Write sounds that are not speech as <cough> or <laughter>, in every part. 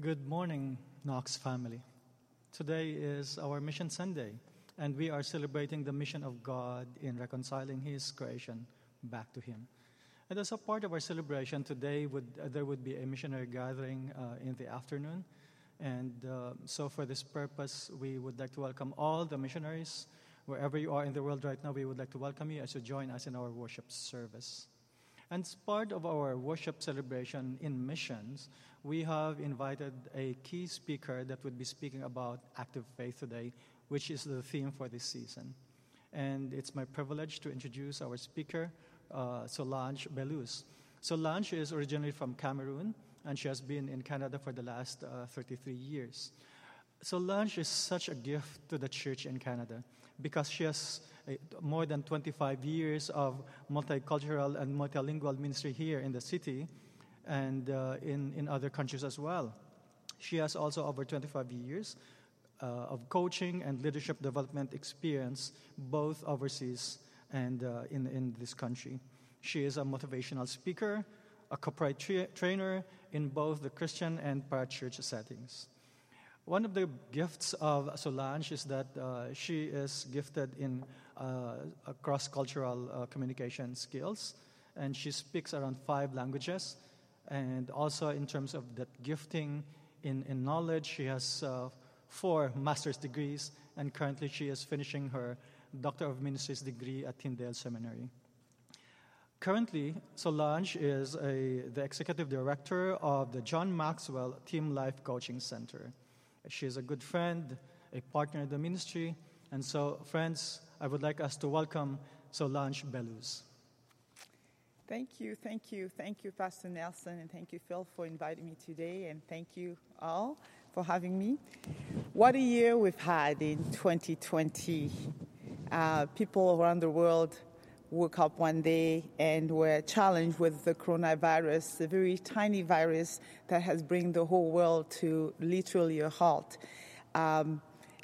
Good morning, Knox family. Today is our Mission Sunday, and we are celebrating the mission of God in reconciling His creation back to Him. And as a part of our celebration today, would, uh, there would be a missionary gathering uh, in the afternoon. And uh, so, for this purpose, we would like to welcome all the missionaries. Wherever you are in the world right now, we would like to welcome you as you join us in our worship service. And as part of our worship celebration in missions, we have invited a key speaker that would be speaking about active faith today, which is the theme for this season. And it's my privilege to introduce our speaker, uh, Solange Belluz. Solange is originally from Cameroon, and she has been in Canada for the last uh, 33 years. Solange is such a gift to the church in Canada because she has more than 25 years of multicultural and multilingual ministry here in the city and uh, in, in other countries as well. She has also over 25 years uh, of coaching and leadership development experience, both overseas and uh, in, in this country. She is a motivational speaker, a corporate tra- trainer in both the Christian and parachurch settings. One of the gifts of Solange is that uh, she is gifted in uh, cross cultural uh, communication skills, and she speaks around five languages. And also, in terms of that gifting in, in knowledge, she has uh, four master's degrees, and currently she is finishing her Doctor of Ministries degree at Tyndale Seminary. Currently, Solange is a, the executive director of the John Maxwell Team Life Coaching Center. She is a good friend, a partner in the ministry, and so, friends, I would like us to welcome Solange Belluz. Thank you, thank you, thank you, Pastor Nelson, and thank you, Phil, for inviting me today, and thank you all for having me. What a year we've had in 2020 uh, people around the world woke up one day and were challenged with the coronavirus, a very tiny virus that has bring the whole world to literally a halt. Um,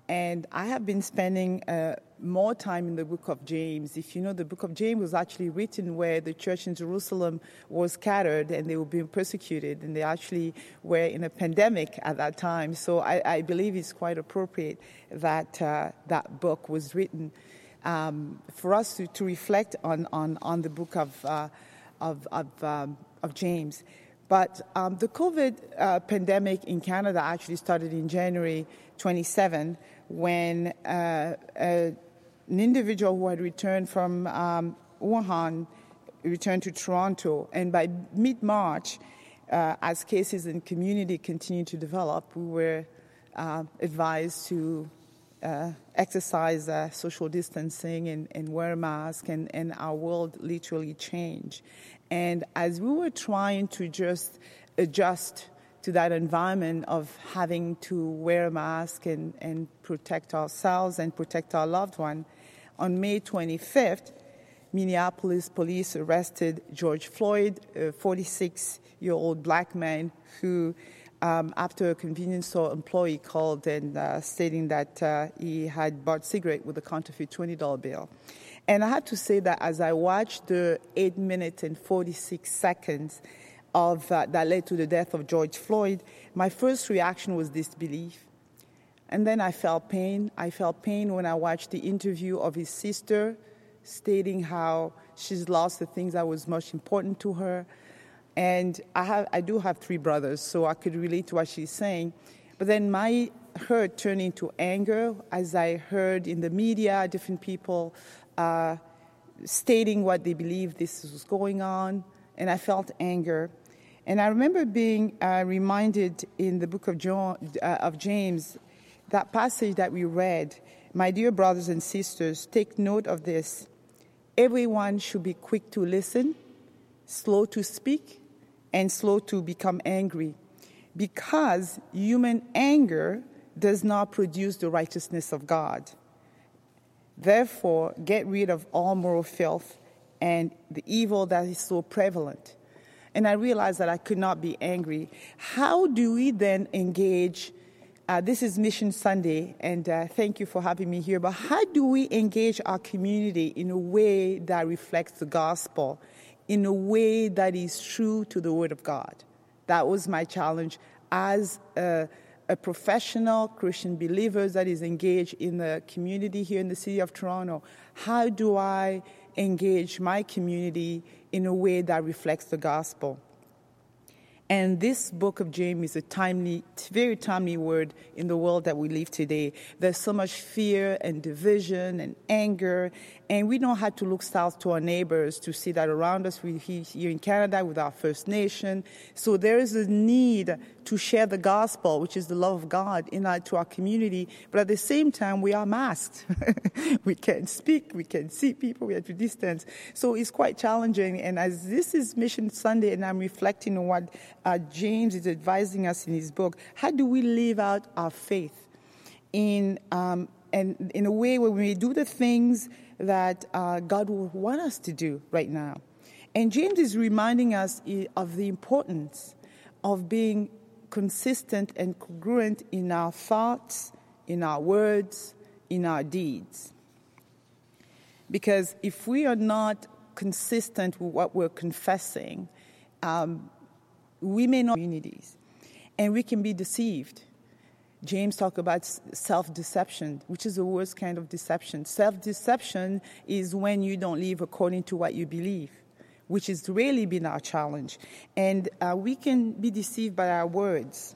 and I have been spending uh, more time in the book of James. If you know, the book of James was actually written where the church in Jerusalem was scattered and they were being persecuted, and they actually were in a pandemic at that time. So I, I believe it's quite appropriate that uh, that book was written um, for us to, to reflect on, on, on the book of, uh, of, of, um, of James. But um, the COVID uh, pandemic in Canada actually started in January 27 when uh, an individual who had returned from um, Wuhan returned to Toronto. And by mid March, uh, as cases in community continued to develop, we were uh, advised to uh, exercise uh, social distancing and, and wear masks, and, and our world literally changed. And as we were trying to just adjust to that environment of having to wear a mask and, and protect ourselves and protect our loved one, on May 25th, Minneapolis police arrested George Floyd, a 46 year old black man who um, after a convenience store employee called and uh, stating that uh, he had bought cigarette with a counterfeit $20 bill. And I have to say that as I watched the 8 minutes and 46 seconds of uh, that led to the death of George Floyd, my first reaction was disbelief. And then I felt pain. I felt pain when I watched the interview of his sister stating how she's lost the things that was most important to her and I, have, I do have three brothers, so I could relate to what she's saying. But then my hurt turned into anger as I heard in the media different people uh, stating what they believed this was going on, and I felt anger. And I remember being uh, reminded in the book of, John, uh, of James, that passage that we read. My dear brothers and sisters, take note of this. Everyone should be quick to listen, slow to speak, and slow to become angry because human anger does not produce the righteousness of God. Therefore, get rid of all moral filth and the evil that is so prevalent. And I realized that I could not be angry. How do we then engage? Uh, this is Mission Sunday, and uh, thank you for having me here. But how do we engage our community in a way that reflects the gospel in a way that is true to the Word of God. That was my challenge as a, a professional Christian believer that is engaged in the community here in the city of Toronto, how do I engage my community in a way that reflects the gospel? And this book of James is a timely, very timely word in the world that we live today. There's so much fear and division and anger, and we don't have to look south to our neighbors to see that around us. We here in Canada with our First Nation. So there is a need to share the gospel, which is the love of God, in our, to our community. But at the same time, we are masked. <laughs> we can't speak, we can't see people, we have to distance. So it's quite challenging. And as this is Mission Sunday, and I'm reflecting on what uh, James is advising us in his book, how do we live out our faith in um, and in a way where we do the things that uh, God will want us to do right now? And James is reminding us of the importance of being consistent and congruent in our thoughts, in our words, in our deeds. Because if we are not consistent with what we're confessing, um, we may not communities, and we can be deceived. James talked about self deception, which is the worst kind of deception. Self deception is when you don't live according to what you believe which has really been our challenge. And uh, we can be deceived by our words.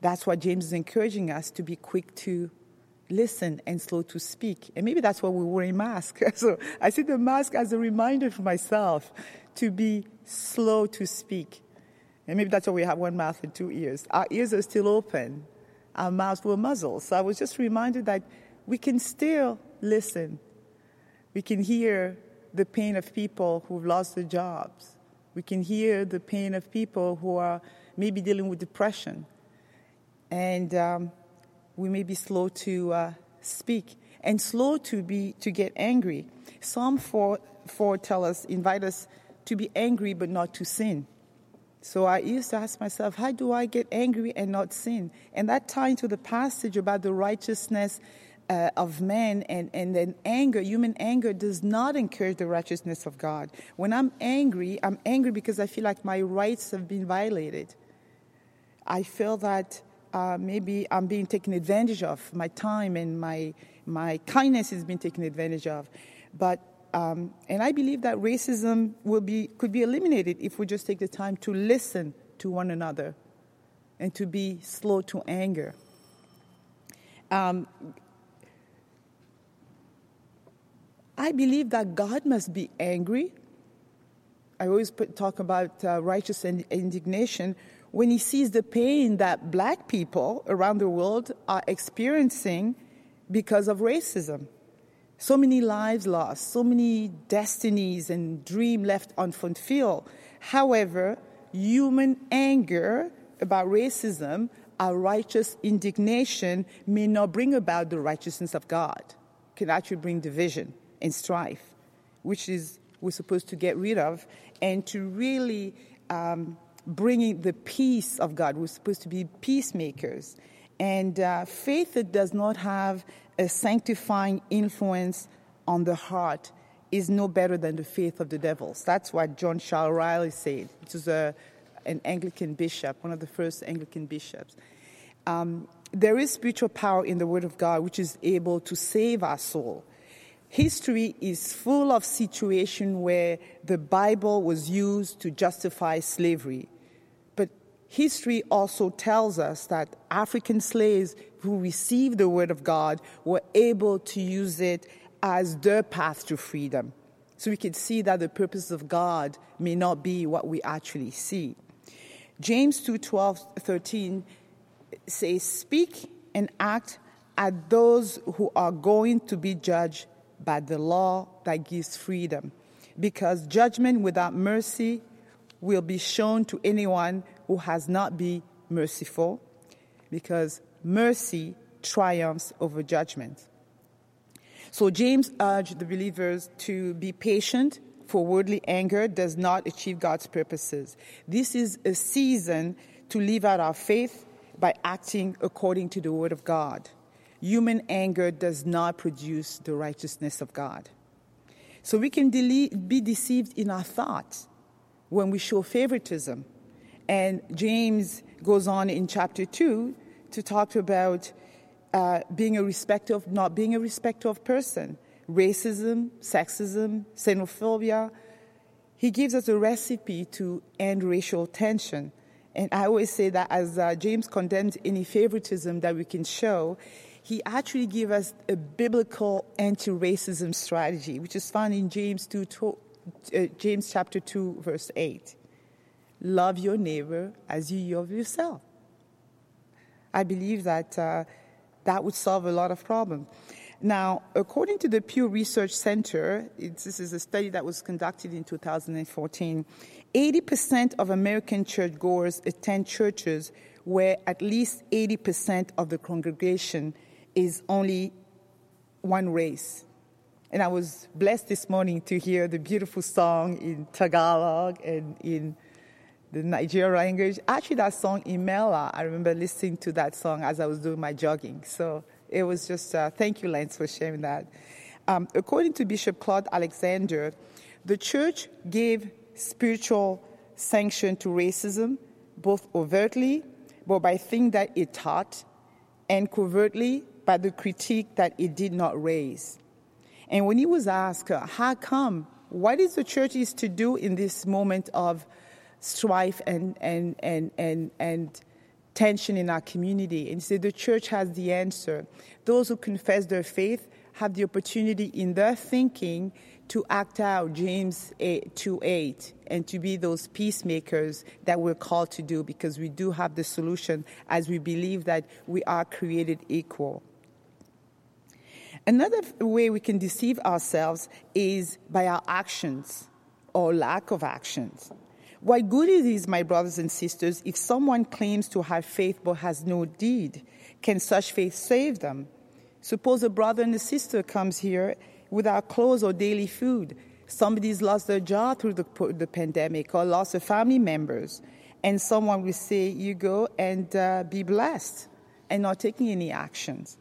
That's why James is encouraging us to be quick to listen and slow to speak. And maybe that's why we're wearing masks. <laughs> so I see the mask as a reminder for myself to be slow to speak. And maybe that's why we have one mouth and two ears. Our ears are still open, our mouths were muzzled. So I was just reminded that we can still listen. We can hear the pain of people who've lost their jobs. We can hear the pain of people who are maybe dealing with depression. And um, we may be slow to uh, speak and slow to, be, to get angry. Psalm 4, 4 tell us, invite us to be angry but not to sin. So I used to ask myself, how do I get angry and not sin? And that ties into the passage about the righteousness uh, of man and, and then anger, human anger, does not encourage the righteousness of God. When I'm angry, I'm angry because I feel like my rights have been violated. I feel that uh, maybe I'm being taken advantage of. My time and my, my kindness is being taken advantage of. But um, and I believe that racism will be, could be eliminated if we just take the time to listen to one another and to be slow to anger. Um, I believe that God must be angry. I always put, talk about uh, righteous indignation when he sees the pain that black people around the world are experiencing because of racism. So many lives lost, so many destinies and dreams left unfulfilled. However, human anger about racism, our righteous indignation may not bring about the righteousness of God, can actually bring division and strife, which is we're supposed to get rid of, and to really um, bringing the peace of God. We're supposed to be peacemakers. And uh, faith that does not have a sanctifying influence on the heart is no better than the faith of the devils. That's what John Charles Ryle said, which is a, an Anglican bishop, one of the first Anglican bishops. Um, there is spiritual power in the Word of God which is able to save our soul. History is full of situations where the Bible was used to justify slavery. History also tells us that African slaves who received the Word of God were able to use it as their path to freedom. So we can see that the purpose of God may not be what we actually see. James 2 12, 13 says, Speak and act at those who are going to be judged by the law that gives freedom, because judgment without mercy will be shown to anyone who has not been merciful, because mercy triumphs over judgment. So James urged the believers to be patient, for worldly anger does not achieve God's purposes. This is a season to live out our faith by acting according to the word of God human anger does not produce the righteousness of God. So we can be deceived in our thoughts when we show favoritism. And James goes on in chapter 2 to talk about uh, being a respecter of not being a respecter of person, racism, sexism, xenophobia. He gives us a recipe to end racial tension. And I always say that as uh, James condemns any favoritism that we can show, he actually gives us a biblical anti-racism strategy, which is found in James 2, uh, James chapter 2, verse 8. Love your neighbor as you love yourself. I believe that uh, that would solve a lot of problems. Now, according to the Pew Research Center, this is a study that was conducted in 2014, 80% of American churchgoers attend churches where at least 80% of the congregation is only one race. And I was blessed this morning to hear the beautiful song in Tagalog and in the Nigerian language. Actually, that song Imela, I remember listening to that song as I was doing my jogging. So it was just, uh, thank you, Lance, for sharing that. Um, according to Bishop Claude Alexander, the church gave spiritual sanction to racism, both overtly, but by things that it taught, and covertly by the critique that it did not raise. And when he was asked, uh, how come? What is the church is to do in this moment of strife and, and, and, and, and tension in our community. And so the church has the answer. Those who confess their faith have the opportunity in their thinking to act out James 8, 2 8 and to be those peacemakers that we're called to do because we do have the solution as we believe that we are created equal. Another way we can deceive ourselves is by our actions or lack of actions. What good it is, my brothers and sisters, if someone claims to have faith but has no deed? Can such faith save them? Suppose a brother and a sister comes here without clothes or daily food. Somebody's lost their job through the, the pandemic or lost a family members. And someone will say, you go and uh, be blessed and not taking any actions.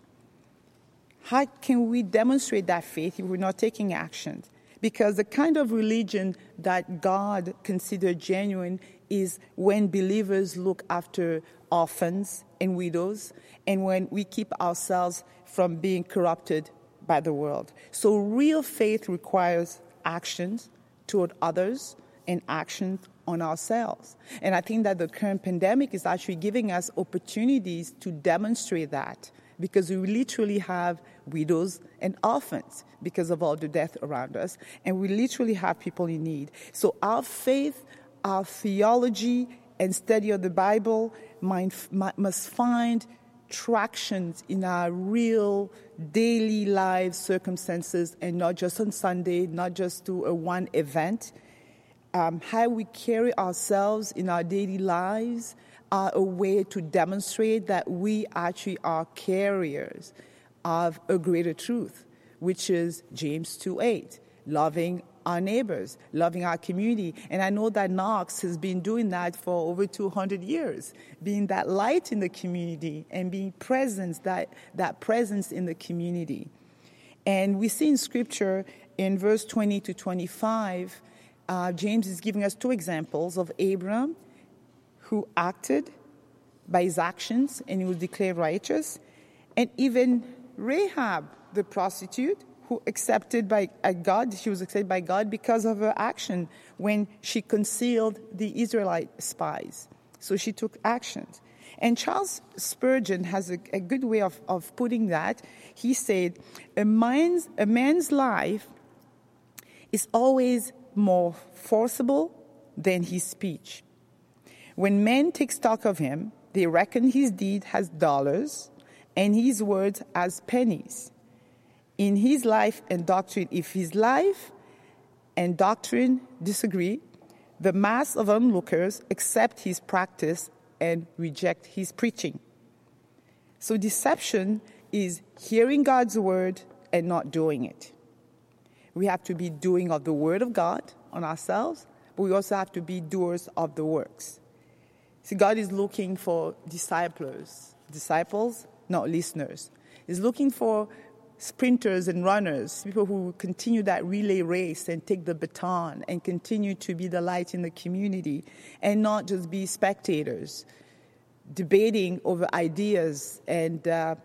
How can we demonstrate that faith if we're not taking actions? Because the kind of religion that God considers genuine is when believers look after orphans and widows, and when we keep ourselves from being corrupted by the world. So, real faith requires actions toward others and actions on ourselves. And I think that the current pandemic is actually giving us opportunities to demonstrate that because we literally have widows and orphans because of all the death around us, and we literally have people in need. So our faith, our theology, and study of the Bible must find tractions in our real daily life circumstances and not just on Sunday, not just to a one event. Um, how we carry ourselves in our daily lives are a way to demonstrate that we actually are carriers of a greater truth, which is James 2:8, loving our neighbors, loving our community. And I know that Knox has been doing that for over 200 years, being that light in the community and being presence, that, that presence in the community. And we see in scripture in verse 20 to 25, uh, James is giving us two examples of Abram who acted by his actions and he was declared righteous, and even Rahab, the prostitute, who accepted by uh, God, she was accepted by God because of her action when she concealed the Israelite spies. So she took actions. And Charles Spurgeon has a, a good way of, of putting that. He said, a man's, a man's life is always more forcible than his speech. When men take stock of him, they reckon his deed as dollars and his words as pennies. In his life and doctrine, if his life and doctrine disagree, the mass of onlookers accept his practice and reject his preaching. So, deception is hearing God's word and not doing it. We have to be doing of the word of God on ourselves, but we also have to be doers of the works. See, God is looking for disciples, disciples, not listeners. He's looking for sprinters and runners, people who continue that relay race and take the baton and continue to be the light in the community and not just be spectators. debating over ideas and uh,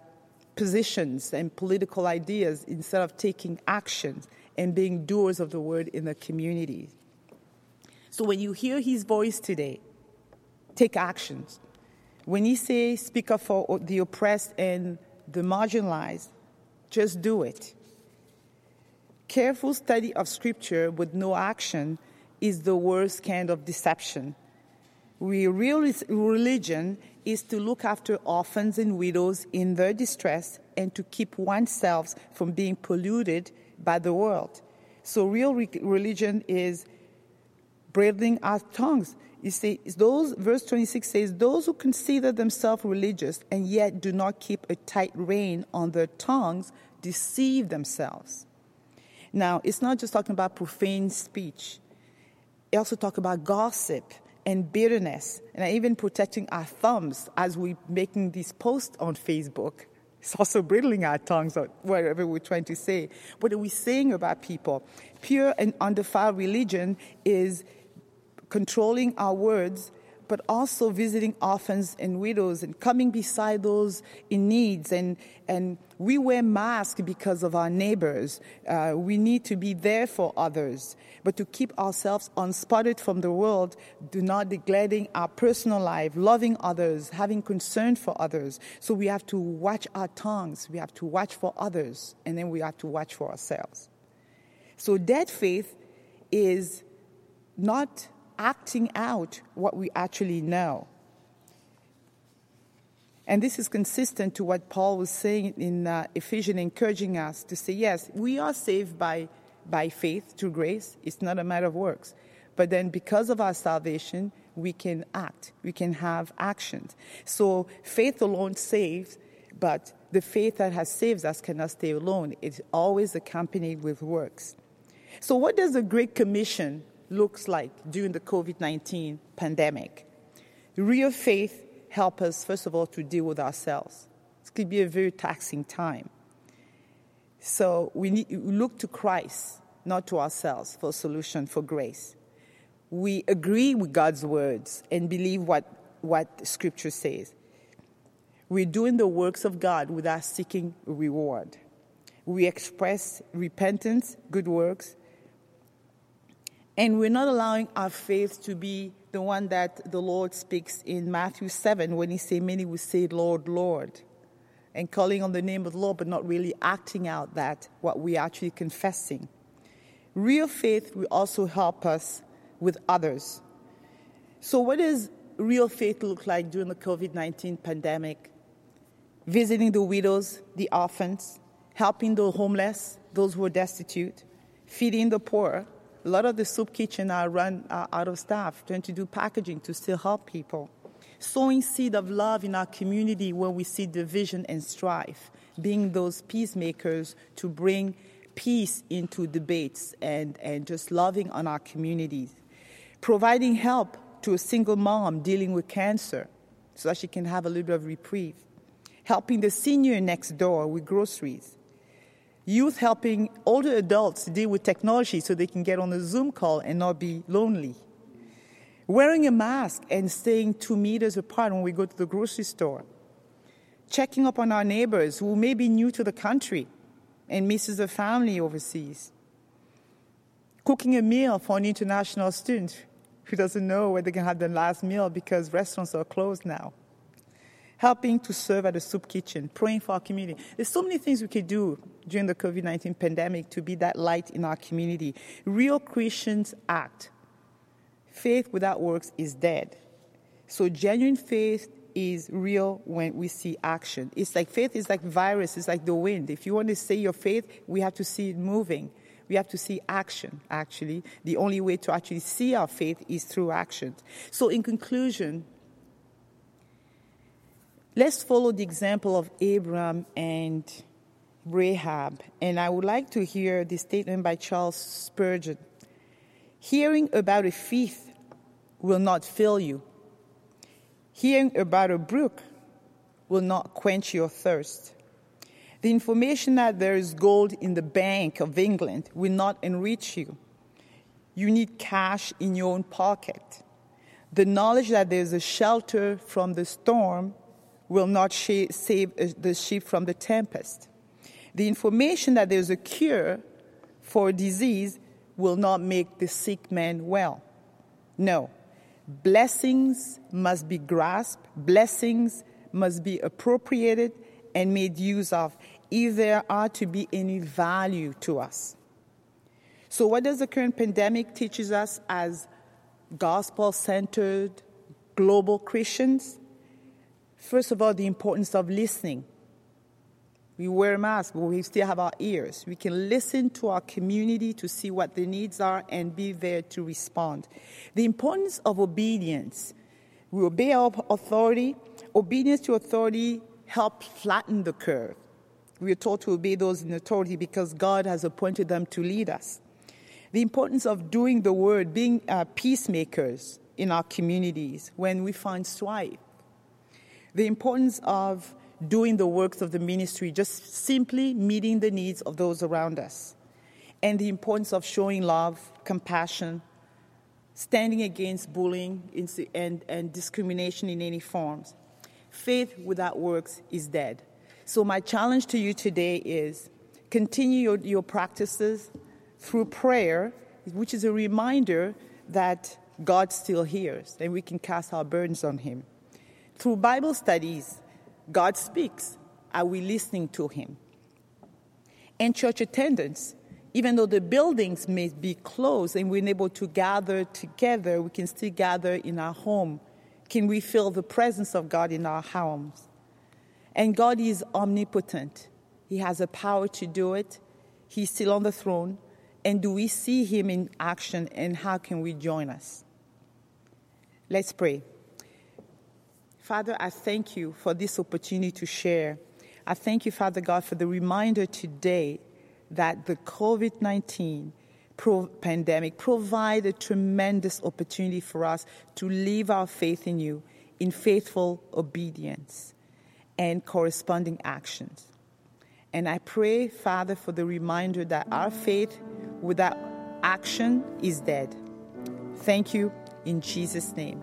positions and political ideas instead of taking action and being doers of the word in the community. So when you hear his voice today, take actions. When he says speak up for the oppressed and the marginalized, just do it. Careful study of scripture with no action is the worst kind of deception. We, real religion is to look after orphans and widows in their distress and to keep oneself from being polluted by the world. So, real re- religion is bridling our tongues. You see, those, verse 26 says, Those who consider themselves religious and yet do not keep a tight rein on their tongues deceive themselves. Now, it's not just talking about profane speech, it also talks about gossip and bitterness, and even protecting our thumbs as we're making these posts on Facebook. It's also bridling our tongues or whatever we're trying to say. What are we saying about people? Pure and undefiled religion is controlling our words but also visiting orphans and widows and coming beside those in needs. And, and we wear masks because of our neighbors. Uh, we need to be there for others. But to keep ourselves unspotted from the world, do not neglecting our personal life, loving others, having concern for others. So we have to watch our tongues, we have to watch for others, and then we have to watch for ourselves. So dead faith is not acting out what we actually know. And this is consistent to what Paul was saying in uh, Ephesians, encouraging us to say, yes, we are saved by, by faith through grace. It's not a matter of works. But then, because of our salvation, we can act, we can have actions. So, faith alone saves, but the faith that has saved us cannot stay alone. It's always accompanied with works. So, what does the Great Commission looks like during the COVID 19 pandemic. Real faith helps us, first of all, to deal with ourselves. It could be a very taxing time. So we, need, we look to Christ, not to ourselves, for a solution, for grace. We agree with God's words and believe what, what Scripture says. We're doing the works of God without seeking reward. We express repentance, good works, and we're not allowing our faith to be the one that the Lord speaks in Matthew 7 when he says, Many will say, Lord, Lord, and calling on the name of the Lord, but not really acting out that, what we're actually confessing. Real faith will also help us with others. So, what does real faith look like during the COVID 19 pandemic? Visiting the widows, the orphans, helping the homeless, those who are destitute, feeding the poor, a lot of the soup kitchen are run uh, out of staff, trying to do packaging to still help people. Sowing seed of love in our community where we see division and strife, being those peacemakers to bring peace into debates and, and just loving on our communities. Providing help to a single mom dealing with cancer so that she can have a little bit of reprieve. Helping the senior next door with groceries youth helping older adults deal with technology so they can get on a Zoom call and not be lonely. Wearing a mask and staying two meters apart when we go to the grocery store. Checking up on our neighbors who may be new to the country and misses a family overseas. Cooking a meal for an international student who doesn't know where they can have their last meal because restaurants are closed now helping to serve at a soup kitchen, praying for our community. There's so many things we could do during the COVID 19 pandemic to be that light in our community. Real Christians act. Faith without works is dead. So, genuine faith is real when we see action. It's like faith is like virus, it's like the wind. If you want to say your faith, we have to see it moving. We have to see action, actually. The only way to actually see our faith is through action. So, in conclusion, Let's follow the example of Abraham and Rahab. And I would like to hear the statement by Charles Spurgeon Hearing about a thief will not fill you, hearing about a brook will not quench your thirst. The information that there is gold in the Bank of England will not enrich you. You need cash in your own pocket. The knowledge that there's a shelter from the storm will not sh- save uh, the ship from the tempest. The information that there's a cure for disease will not make the sick man well. No. Blessings must be grasped, blessings must be appropriated and made use of if there are to be any value to us. So, what does the current pandemic teaches us as gospel centered global Christians? First of all, the importance of listening. We wear masks, but we still have our ears. We can listen to our community to see what their needs are and be there to respond. The importance of obedience. We obey our authority. Obedience to authority helps flatten the curve. We are taught to obey those in authority because God has appointed them to lead us. The importance of doing the word, being uh, peacemakers in our communities when we find strife. The importance of doing the works of the ministry, just simply meeting the needs of those around us. And the importance of showing love, compassion, standing against bullying and, and discrimination in any forms. Faith without works is dead. So, my challenge to you today is continue your, your practices through prayer, which is a reminder that God still hears and we can cast our burdens on Him. Through Bible studies, God speaks. Are we listening to Him? And church attendance, even though the buildings may be closed and we're unable to gather together, we can still gather in our home. Can we feel the presence of God in our homes? And God is omnipotent. He has the power to do it. He's still on the throne. And do we see Him in action and how can we join us? Let's pray. Father, I thank you for this opportunity to share. I thank you, Father God, for the reminder today that the COVID 19 pro- pandemic provide a tremendous opportunity for us to live our faith in you in faithful obedience and corresponding actions. And I pray, Father, for the reminder that our faith without action is dead. Thank you in Jesus' name.